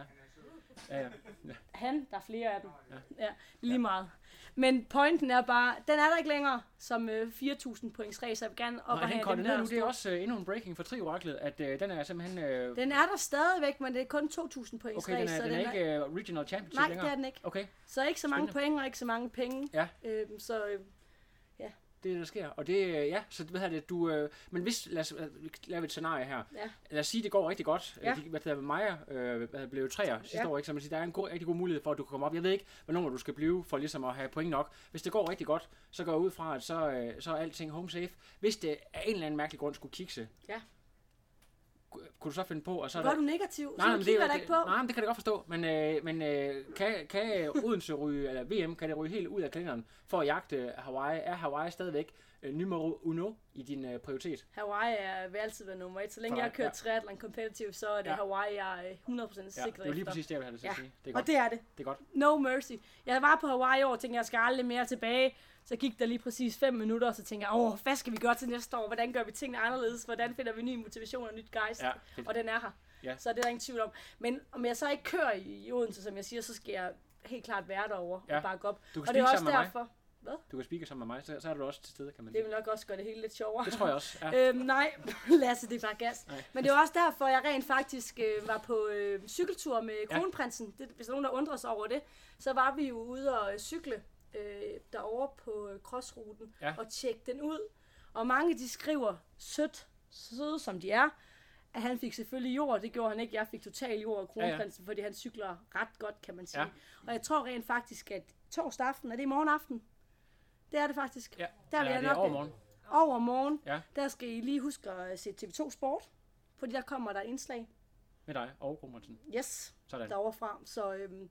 Ja, ja. Han, der er flere af dem. Ja, ja lige meget. Men pointen er bare, den er der ikke længere som øh, 4.000 points race. Jeg vil gerne op Og og have dem ned der nu, det er også øh, endnu en breaking for Trioraklet, at øh, den er simpelthen... Øh, Den er der stadigvæk, men det er kun 2.000 points okay, den race. er, så den er ikke øh, regional championship Nej, længere? det er den ikke. Okay, Så ikke så mange Spændende. point og ikke så mange penge. Ja. Øhm, så øh, ja, Det er det, der sker. Og det, øh, ja, så hvad hedder det, du, øh, men hvis, lad os øh, lave et scenarie her. Ja. Lad os sige, det går rigtig godt. Ja. Ja. De, hvad hedder Maja øh, blev træer sidste Ja. år, ikke? Så man siger, der er en god, rigtig god mulighed for, at du kan komme op. Jeg ved ikke, hvor nummer du skal blive for ligesom at have point nok. Hvis det går rigtig godt, så går jeg ud fra, at så, øh, så er alting home safe. Hvis det af en eller anden mærkelig grund skulle kikse, Ja. Ku- kunne du så finde på, og så Hvor er du negativ? Nej, så men det, kigger det, ikke på. nej, men det kan jeg godt forstå. Men, øh, men øh, kan, kan Odense ryge, eller VM, kan det ryge helt ud af kalenderen for at jagte Hawaii? Er Hawaii stadigvæk øh, numero uno i din øh, prioritet? Hawaii er, vil altid være nummer et. Så længe For jeg har kørt ja. triathlon competitive, så er det Ja. Hawaii, jeg er 100% Ja, sikker det er lige præcis det, jeg vil have det til Ja. at sige. Det er Og godt. det er det. Det er godt. No mercy. Jeg var på Hawaii i år og tænkte, jeg skal aldrig mere tilbage. Så gik der lige præcis 5 minutter, og så tænkte jeg, åh, hvad skal vi gøre til næste år? Hvordan gør vi tingene anderledes? Hvordan finder vi ny motivation og nyt gejst? Ja, og den er her. Ja. Så det er der ingen tvivl om. Men om jeg så ikke kører i Odense, som jeg siger, så skal jeg helt klart være derovre Ja. og bakke op. Du kan Og det er også mig. derfor, Du kan speake sammen med mig, så, så er du også til stede, kan man det sige. vil nok også gøre det hele lidt sjovere. Det tror jeg også. Ja. Øhm, nej, Lasse, det er bare gas. Nej. Men det var også derfor, jeg rent faktisk øh, var på øh, cykeltur med Ja. kronprinsen. Det, hvis der er nogen, der undrer sig over det, så var vi jo ude og øh, cykle øh, derovre på øh, crossruten Ja. og tjekke den ud. Og mange de skriver sødt, søde som de er, at han fik selvfølgelig jord. Det gjorde han ikke. Jeg fik total jord af Ja, ja. kronprinsen, fordi han cykler ret godt, kan man sige. Ja. Og jeg tror rent faktisk, at torsdag aften, er det i morgen aften? Det er det faktisk. ja. Der vil ja, jeg det er nok- overmorgen. Over morgen, Ja. der skal I lige huske at se TV2 Sport, fordi der kommer der indslag. Med dig og Romertsen. Yes, Sådan. derovre fra. Så øhm,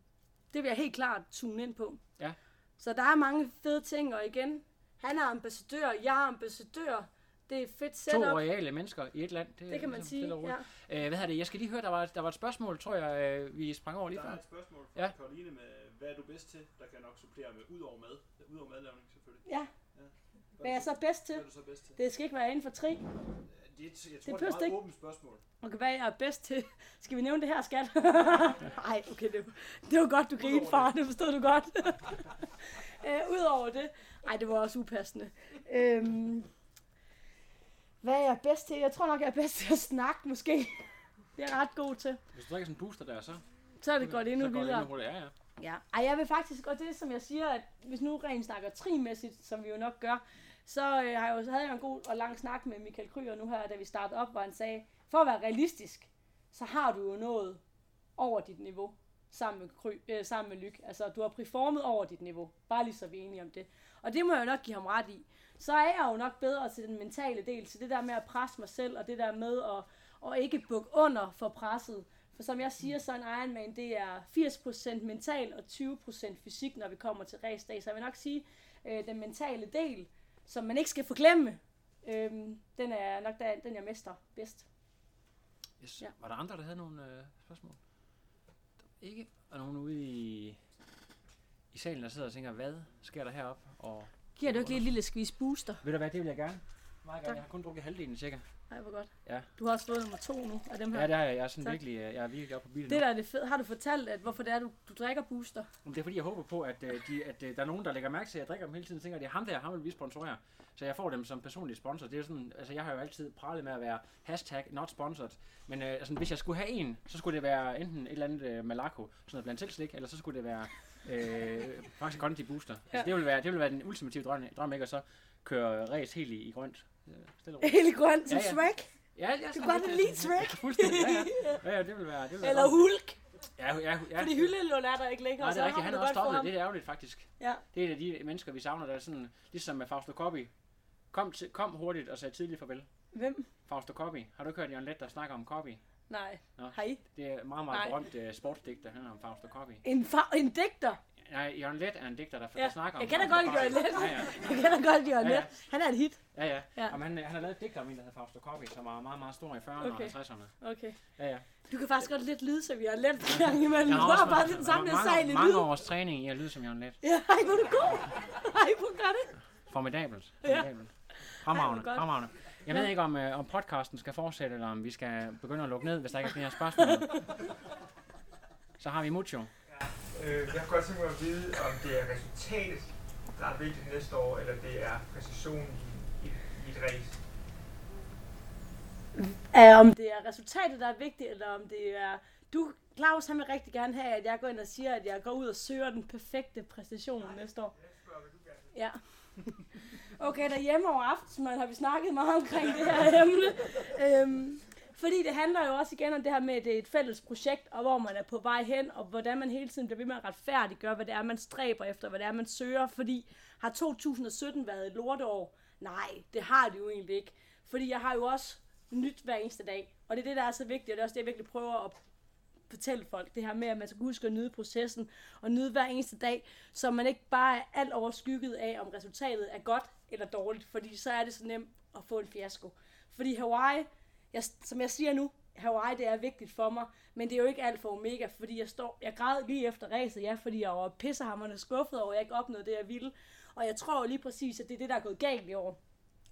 det vil jeg helt klart tune ind på. Ja. Så der er mange fede ting, og igen, han er ambassadør, jeg er ambassadør. Det er et fedt To setup. royale mennesker i et land. Det, Det kan man ligesom sige, ja. Øh, hvad hedder det? Jeg skal lige høre, der var, der var et spørgsmål, tror jeg, øh, vi sprang over lige Der er før. et spørgsmål fra Ja. ja. Karoline med, hvad er du bedst til? Der kan jeg nok supplere med, ud over mad. Ud over madlavning selvfølgelig. Ja, hvad er jeg så bedst til? Hvad er du så bedst til? Det skal ikke være inden for tre. Det, er- jeg tror, det er, behøves et meget ikke. åbent spørgsmål. Okay, hvad jeg er bedst til? Skal vi nævne det her, skat? Nej, okay, det, det var godt, du grinede, far. Det forstod du godt. øh, Udover det. Nej, det var også upassende. Øhm, hvad er jeg bedst til? Jeg tror nok, jeg er bedst til at snakke, måske. Det er jeg ret god til. Hvis du drikker sådan en booster der, så, Så er det godt endnu så går det vildere. endnu hurtigere. Ja, ja. Ja. Ej, jeg vil faktisk, og det er som jeg siger, at hvis nu rent snakker trimæssigt, som vi jo nok gør, så, øh, har jeg jo, så havde jeg en god og lang snak med Michael Kryer nu her, da vi startede op, hvor han sagde, for at være realistisk, så har du jo nået over dit niveau sammen med, Kry, øh, sammen med Lyk. Altså, du har performet over dit niveau. Bare lige så vi er enige om det. Og det må jeg jo nok give ham ret i. Så er jeg jo nok bedre til den mentale del, til det der med at presse mig selv, og det der med at, at ikke bukke under for presset. For som jeg siger, så en Ironman, det er 80% mental og 20% fysik, når vi kommer til racedag. Så jeg vil nok sige, øh, den mentale del, som man ikke skal forglemme, øh, den er nok der, den, jeg mester bedst. Yes. Ja. Var der andre, der havde nogle øh, spørgsmål? Ikke? Og nogen ude i, i salen, der sidder og tænker, hvad sker der heroppe? Og Giver du ikke lige et lille squeeze booster? ved du hvad, det vil jeg gerne. Meget gerne. Jeg har kun drukket halvdelen cirka. Nej, hvor godt. Ja. Du har også fået nummer to nu af dem her. Ja, det har jeg. Jeg er sådan Tak. virkelig, øh, jeg er virkelig oppe på bilen Det der er det fede. Har du fortalt, at hvorfor det er, du, du drikker booster? Men det er fordi, jeg håber på, at, øh, de, at øh, der er nogen, der lægger mærke til, at jeg drikker dem hele tiden, og tænker, at det er ham der, ham vil vi sponsorere. Så jeg får dem som personlig sponsor. Det er sådan, altså jeg har jo altid pralet med at være hashtag not sponsored. Men øh, altså, hvis jeg skulle have en, så skulle det være enten et eller andet øh, Malaco, sådan noget blandt selv slik, eller så skulle det være øh, faktisk Conti Booster. Altså, Ja. det, ville være, det ville være den ultimative drøm, drøm ikke? Og så køre race helt i, i grønt. Helt grønt som Ja, ja. Shrek? Ja, ja, Du kan godt lide Shrek. Fuldstændig, ja, ja. ja, ja det vil være, det vil være Eller. Hulk? Ja, ja, ja. Fordi Hyllelund er der ikke længere, Nej, det er rigtigt. Han er også stoppet. Det er ærgerligt, faktisk. Ja. Det er et af de mennesker, vi savner, der er sådan, ligesom med Fausto Coppi. Kom, til, kom hurtigt og sagde tidligt farvel. Hvem? Fausto Coppi. Har du ikke hørt Jørgen Let, der snakker om Coppi? Nej. Nå. Hej. Det er en meget, Nej. meget berømt uh, sportsdigter, han om Fausto Coppi. En, fa- en digter. Nej, Jørgen Let er en digter, der, Ja, der snakker om jeg kender godt. Jørgen. Ja, ja. Jeg kender godt Jørgen Ja, ja. Let. Han er et hit. Ja, ja. Ja. ja. Jamen, han, han har lavet et digter om en, der hedder Fausto Coppi, som var meget, meget stor i 40'erne Okay. og 50'erne. Okay. Ja, ja. Du kan faktisk godt lidt lyde, vi har let en gang imellem. Du har bare den samme sejl i mange års træning i at lyde som Jørgen Let. Ja, ej, hvor er du god. Ej, hvor gør det. Formidabelt. Ja. Formidabelt. Fremragende, godt. fremragende. Jeg Ja. ved ikke, om, øh, om podcasten skal fortsætte, eller om vi skal begynde at lukke ned, hvis der ikke er flere spørgsmål. Så har vi Mucho. Øh, jeg kunne godt tænke mig at vide, om det er resultatet, der er vigtigt næste år, eller det er præcisionen i, i, i et race. Uh, om det er resultatet, der er vigtigt, eller om det er... Du, Claus, han vil rigtig gerne have, at jeg går ind og siger, at jeg går ud og søger den perfekte præstation næste år. Ja. Okay, derhjemme over aftensmad har vi snakket meget omkring det her emne. Øhm, fordi det handler jo også igen om det her med, at det er et fælles projekt, og hvor man er på vej hen, og hvordan man hele tiden bliver ved med at retfærdiggøre, hvad det er, man stræber efter, hvad det er, man søger. Fordi har 2017 været et lortår? Nej, det har det jo egentlig ikke. Fordi jeg har jo også nyt hver eneste dag. Og det er det, der er så vigtigt, og det er også det, jeg virkelig prøver at fortælle folk. Det her med, at man skal huske at nyde processen, og nyde hver eneste dag, så man ikke bare er alt overskygget af, om resultatet er godt eller dårligt. Fordi så er det så nemt at få en fiasko. Fordi Hawaii, jeg, som jeg siger nu, Hawaii det er vigtigt for mig, men det er jo ikke alt for omega, fordi jeg står, jeg græd lige efter racet, ja, fordi jeg var pissehammerne skuffet over, at jeg ikke opnåede det, jeg ville. Og jeg tror lige præcis, at det er det, der er gået galt i år.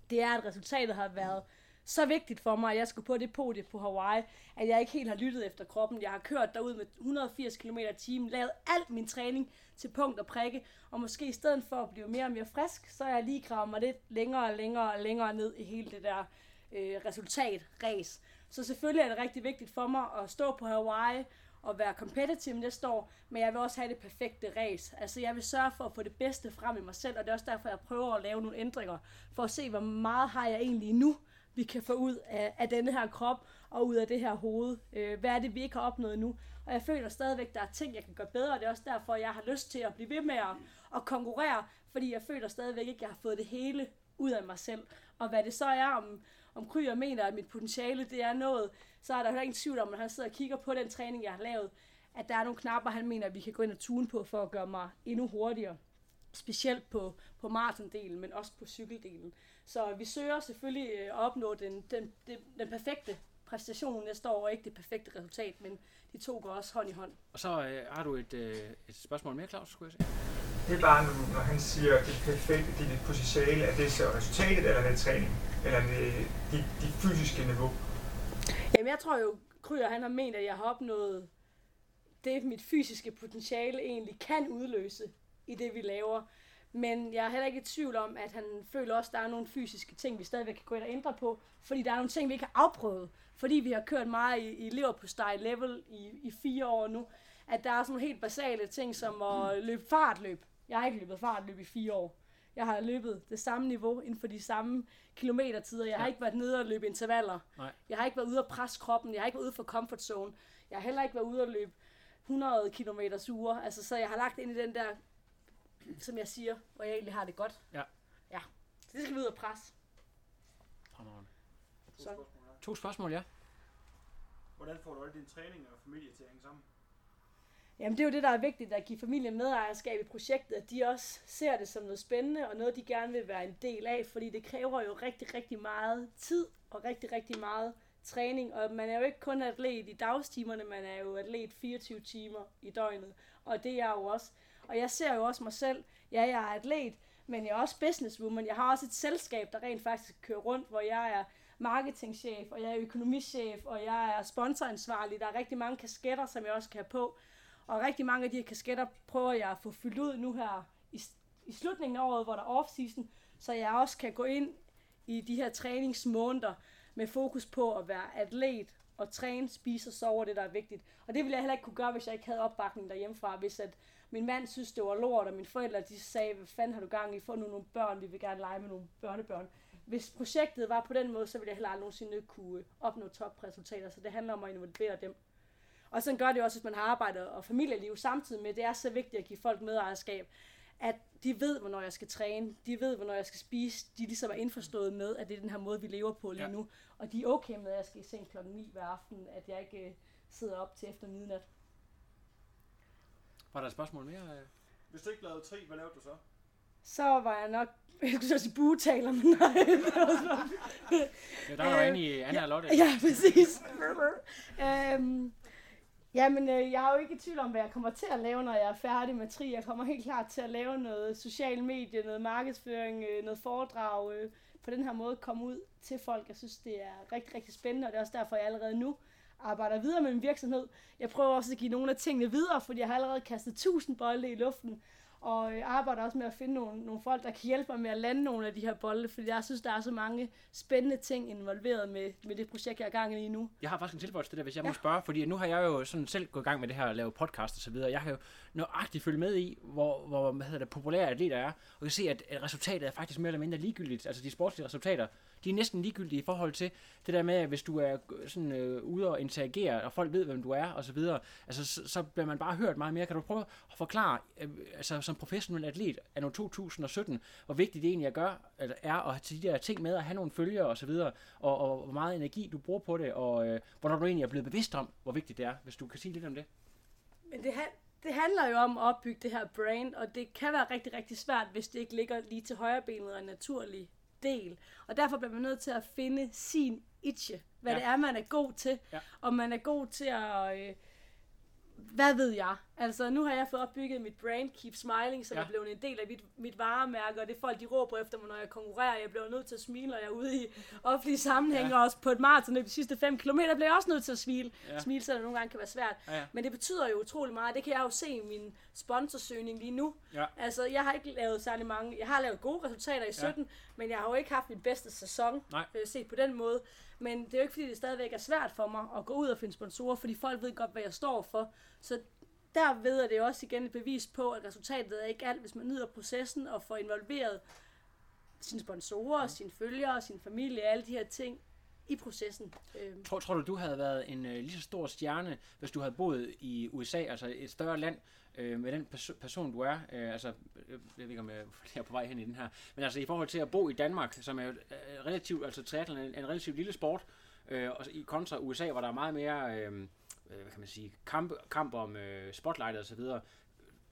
Det er, at resultatet har været så vigtigt for mig, at jeg skulle på det podie på Hawaii, at jeg ikke helt har lyttet efter kroppen. Jeg har kørt derud med 180 km i timen, lavet alt min træning til punkt og prikke, og måske i stedet for at blive mere og mere frisk, så er jeg lige gravet mig lidt længere og længere og længere ned i hele det der øh, resultat, race. Så selvfølgelig er det rigtig vigtigt for mig at stå på Hawaii og være competitive næste år, men jeg vil også have det perfekte race. Altså jeg vil sørge for at få det bedste frem i mig selv, og det er også derfor, jeg prøver at lave nogle ændringer, for at se, hvor meget har jeg egentlig nu, vi kan få ud af, af denne her krop og ud af det her hoved. Øh, hvad er det, vi ikke har opnået nu? Og jeg føler stadigvæk, der er ting, jeg kan gøre bedre, og det er også derfor, jeg har lyst til at blive ved med at, at konkurrere, fordi jeg føler stadigvæk ikke, at jeg har fået det hele ud af mig selv. Og hvad det så er, om, om Kryger mener, at mit potentiale det er noget, så er der heller ingen tvivl om, at han sidder og kigger på den træning, jeg har lavet, at der er nogle knapper, han mener, at vi kan gå ind og tune på, for at gøre mig endnu hurtigere. Specielt på, på maratondelen, men også på cykeldelen. Så vi søger selvfølgelig øh, at opnå den, den, den, den perfekte præstation næste år, og ikke det perfekte resultat, men de to går også hånd i hånd. Og så øh, har du et, øh, et spørgsmål mere, Claus, skulle jeg sige. Det er bare, når, han siger, at det perfekte, det er dit potentiale, er det så resultatet, eller er det træning? Eller er det dit, dit fysiske niveau? Jamen, jeg tror jo, Kryer, han har ment, at jeg har opnået det, mit fysiske potentiale egentlig kan udløse i det, vi laver. Men jeg er heller ikke i tvivl om, at han føler også, at der er nogle fysiske ting, vi stadigvæk kan gå ind og ændre på. Fordi der er nogle ting, vi ikke har afprøvet. Fordi vi har kørt meget i, i style level i, i fire år nu. At der er sådan nogle helt basale ting, som at løbe fartløb. Jeg har ikke løbet fartløb i fire år. Jeg har løbet det samme niveau inden for de samme kilometertider. Jeg har Ja. ikke været nede og løbe intervaller. Nej. Jeg har ikke været ude at presse kroppen. Jeg har ikke været ude for comfort zone. Jeg har heller ikke været ude at løbe 100 km uger. Altså, så jeg har lagt ind i den der, som jeg siger, hvor jeg egentlig har det godt. Ja. Ja. Så det skal vi ud og presse. Fremragende. To spørgsmål her. To spørgsmål, ja. Hvordan får du alle dine træning og familie til at hænge sammen? Jamen det er jo det, der er vigtigt, at give familien medejerskab i projektet, at de også ser det som noget spændende, og noget, de gerne vil være en del af, fordi det kræver jo rigtig, rigtig meget tid, og rigtig, rigtig meget træning, og man er jo ikke kun atlet i dagstimerne, man er jo atlet 24 timer i døgnet, og det er jeg jo også. Og jeg ser jo også mig selv, ja, jeg er atlet, men jeg er også businesswoman. Jeg har også et selskab, der rent faktisk kører rundt, hvor jeg er marketingchef, og jeg er økonomichef, og jeg er sponsoransvarlig. Der er rigtig mange kasketter, som jeg også kan have på. Og rigtig mange af de her kasketter prøver jeg at få fyldt ud nu her i, i slutningen af året, hvor der er off-season, så jeg også kan gå ind i de her træningsmåneder med fokus på at være atlet og træne, spise og sove, det der er vigtigt. Og det ville jeg heller ikke kunne gøre, hvis jeg ikke havde opbakning derhjemmefra, hvis at min mand synes, det var lort, og mine forældre de sagde, hvad fanden har du gang i, få nu nogle børn, vi vil gerne lege med nogle børnebørn. Hvis projektet var på den måde, så ville jeg heller aldrig nogensinde kunne øh, opnå topresultater, så det handler om at involvere dem. Og sådan gør det også, hvis man har arbejde og familieliv samtidig med. Det er så vigtigt at give folk medejerskab, at de ved, hvornår jeg skal træne, de ved, hvornår jeg skal spise, de ligesom er indforstået med, at det er den her måde, vi lever på lige Ja. nu. Og de er okay med, at jeg skal i seng klokken 9 hver aften, at jeg ikke øh, sidder op til efter midnat. Var der et spørgsmål mere? Hvis du ikke lavede tri, hvad lavede du så? Så var jeg nok, jeg skulle så sige buetaler, men nej. det var sådan- Ja, der var Øh, inde i Anna og Lotte. Ja, præcis. øhm, jamen, øh, jeg er jo ikke i tvivl om, hvad jeg kommer til at lave, når jeg er færdig med tri. Jeg kommer helt klart til at lave noget social medie, noget markedsføring, øh, noget foredrag. Øh, på den her måde komme ud til folk. Jeg synes, det er rigtig, rigtig spændende, og det er også derfor, jeg allerede nu arbejder videre med min virksomhed. Jeg prøver også at give nogle af tingene videre, fordi jeg har allerede kastet 1000 bolde i luften, og øh, arbejder også med at finde nogle, nogle folk, der kan hjælpe mig med at lande nogle af de her bolde, fordi jeg synes, der er så mange spændende ting involveret med, med det projekt, jeg er i gang i nu. Jeg har faktisk en tilføjelse til det, hvis jeg Ja. må spørge, fordi nu har jeg jo sådan selv gået i gang med det her at lave podcast og så videre. Jeg har jo nøjagtigt følge med i, hvor, hvor hvad hedder det, populære atleter er, og kan se, at, at resultatet er faktisk mere eller mindre ligegyldigt. Altså de sportslige resultater, de er næsten ligegyldige i forhold til det der med, at hvis du er øh, sådan øh, ude og interagere, og folk ved, hvem du er, og så videre, altså så, så bliver man bare hørt meget mere. Kan du prøve at forklare, øh, altså som professionel atlet af 2017, hvor vigtigt det egentlig at gøre, eller er at have de der ting med, at have nogle følgere og så videre, og, og hvor meget energi du bruger på det, og øh, hvornår du egentlig er blevet bevidst om, hvor vigtigt det er, hvis du kan sige lidt om det. Men det, han- det handler jo om at opbygge det her brain, og det kan være rigtig, rigtig svært, hvis det ikke ligger lige til højre benet og en naturlig del. Og derfor bliver man nødt til at finde sin itche, hvad Ja. det er, man er god til. Ja. Og man er god til at... Øh, hvad ved jeg? Altså, nu har jeg fået opbygget mit brand, Keep Smiling, som Ja. ja. er blevet en del af mit, mit varemærke, og det er folk, de råber efter mig, når jeg konkurrerer. Jeg bliver nødt til at smile, når jeg er ude i offentlige sammenhænge, Ja. ja. og også på et maraton de sidste 5 km, bliver jeg også nødt til at smile. Ja. Ja. Smile, selvom nogle gange kan være svært. Ja, ja. Men det betyder jo utrolig meget. Det kan jeg jo se i min sponsorsøgning lige nu. Ja. Altså, jeg har ikke lavet særlig mange. Jeg har lavet gode resultater i 17, men jeg har jo ikke haft min bedste sæson Nej. øh, set på den måde. Men det er jo ikke, fordi det stadigvæk er svært for mig at gå ud og finde sponsorer, fordi folk ved godt, hvad jeg står for. Så der ved jeg det er også igen et bevis på, at resultatet er ikke alt, hvis man nyder processen og får involveret sine sponsorer, sine følgere, sin familie, alle de her ting i processen. Øhm, Tror, tror du, du havde været en øh, lige så stor stjerne, hvis du havde boet i USA, altså et større land, øh, med den perso- person, du er? Øh, altså, øh, jeg ved ikke, om jeg, er på vej hen i den her. Men altså, i forhold til at bo i Danmark, som er jo øh, relativt, altså triathlon er en, en relativt lille sport, øh, og i kontra USA, hvor der er meget mere, øh, øh, hvad kan man sige, kamp, kamp om øh, spotlight og så videre.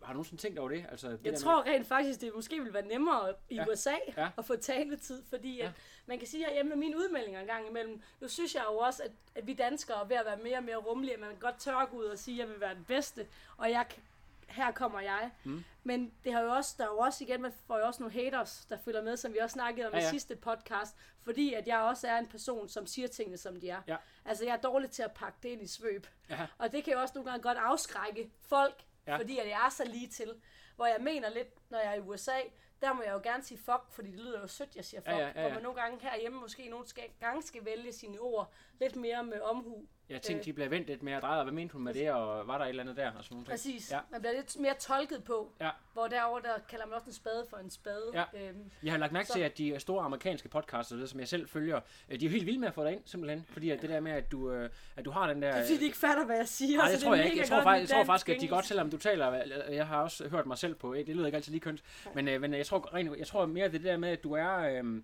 Har du nogensinde tænkt over det? Altså, det der Jeg med- tror rent faktisk, det måske ville være nemmere i Ja. USA Ja. at få taletid, fordi ja. at man kan sige herhjemme med mine udmeldinger en gang imellem, nu synes jeg jo også, at, at vi danskere er ved at være mere og mere rummelige, at man godt tør gå ud og sige, at jeg vil være den bedste, og jeg, kan- her kommer jeg. Mm. Men det har jo også, der er jo også igen, man får jo også nogle haters, der følger med, som vi også snakkede om Ja, ja, i sidste podcast, fordi at jeg også er en person, som siger tingene, som de er. Ja. Altså, jeg er dårlig til at pakke det ind i svøb. Ja. Og det kan jo også nogle gange godt afskrække folk, ja. fordi at jeg er så lige til. Hvor jeg mener lidt, når jeg er i USA, der må jeg jo gerne sige fuck, fordi det lyder jo sødt, jeg siger fuck. Ja, ja, ja, ja. Hvor man nogle gange herhjemme måske nogle skal, gange skal vælge sine ord lidt mere med omhu. Jeg tænkte, Øh. de blev vendt lidt mere drejet, hvad mente hun med det, og var der et eller andet der? Og sådan nogle ting? Præcis. Ja. Man bliver lidt mere tolket på. Ja. Hvor derover der kalder man også en spade for en spade. Ja. Øhm, Jeg har lagt mærke Så- til, at de store amerikanske det, som jeg selv følger, øh, de er jo helt vilde med at få dig ind, simpelthen. Fordi at det der med, at du, øh, at du har den der... det er fordi, de ikke fatter, hvad jeg siger. Nej, det tror jeg ikke. Jeg tror, faktisk, jeg tror faktisk, at de godt, selvom du taler, jeg har også hørt mig selv på, det lyder ikke altid lige kønt, men, øh, men jeg tror, rent, jeg tror mere, det er det der med, at du er, øh,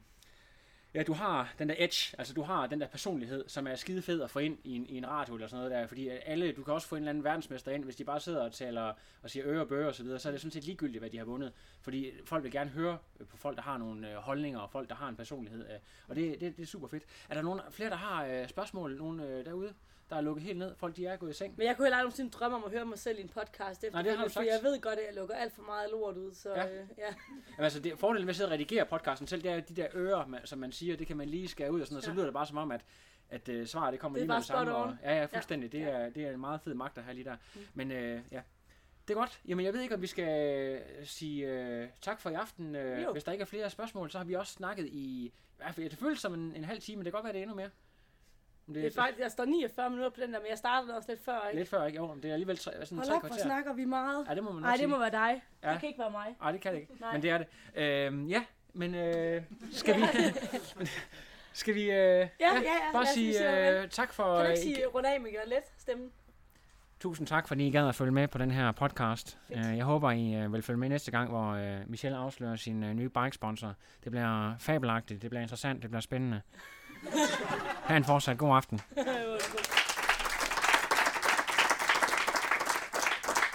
ja, du har den der edge, altså du har den der personlighed, som er skide fed at få ind i en, i en radio eller sådan noget der, fordi alle, du kan også få en eller anden verdensmester ind, hvis de bare sidder og taler og siger øre og bøger og så videre, så er det sådan set ligegyldigt, hvad de har vundet, fordi folk vil gerne høre på folk, der har nogle øh, holdninger, og folk, der har en personlighed, øh, og det, det, det er super fedt. Er der nogen, flere, der har øh, spørgsmål, nogen derude, der er lukket helt ned, folk de er gået i seng? Men jeg kunne heller aldrig nogensinde drømme om at høre mig selv i en podcast efter. Nej, det har du sagt. jeg ved godt, at jeg lukker alt for meget lort ud. Så Ja. Øh, ja. Jamen, altså, det, fordelen ved at sidde og redigere podcasten selv, det er de der ører, man, som man siger, det kan man lige skære ud og sådan noget, så Ja. lyder det bare som om, at, at uh, svaret det kommer Det lige med det samme. Og, ja, ja, fuldstændig. Det, Ja. er, det er en meget fed magt at have lige der. Mm. Men uh, ja, det er godt. Jamen, jeg ved ikke, om vi skal øh, sige uh, tak for i aften. Jo. hvis der ikke er flere spørgsmål, så har vi også snakket i... i hvert fald, Det føles som en, en halv time, men det kan godt være, det er endnu mere. Om Det er faktisk, jeg står 49 minutter på den der, men jeg startede også lidt før, ikke? Lidt før, ikke? Jo, men det er alligevel tre, sådan Hold tre op, kvarter. snakker vi meget. Ja, det må man Nej, det sige. må være dig. Ja. Det kan ikke være mig. Nej, det kan det ikke. Nej. Men det er det. Øhm, ja, men øh, skal vi... skal vi... Øh, ja, ja, ja, Bare sige øh, tak for... Kan du øh, ikke sige rundt af med let stemmen? Tusind tak, fordi I gad at følge med på den her podcast. Uh, jeg håber, I uh, vil følge med næste gang, hvor Michelle afslører sin nye bike-sponsor. Det bliver fabelagtigt, det bliver interessant, det bliver spændende. Ha' en fortsat god aften.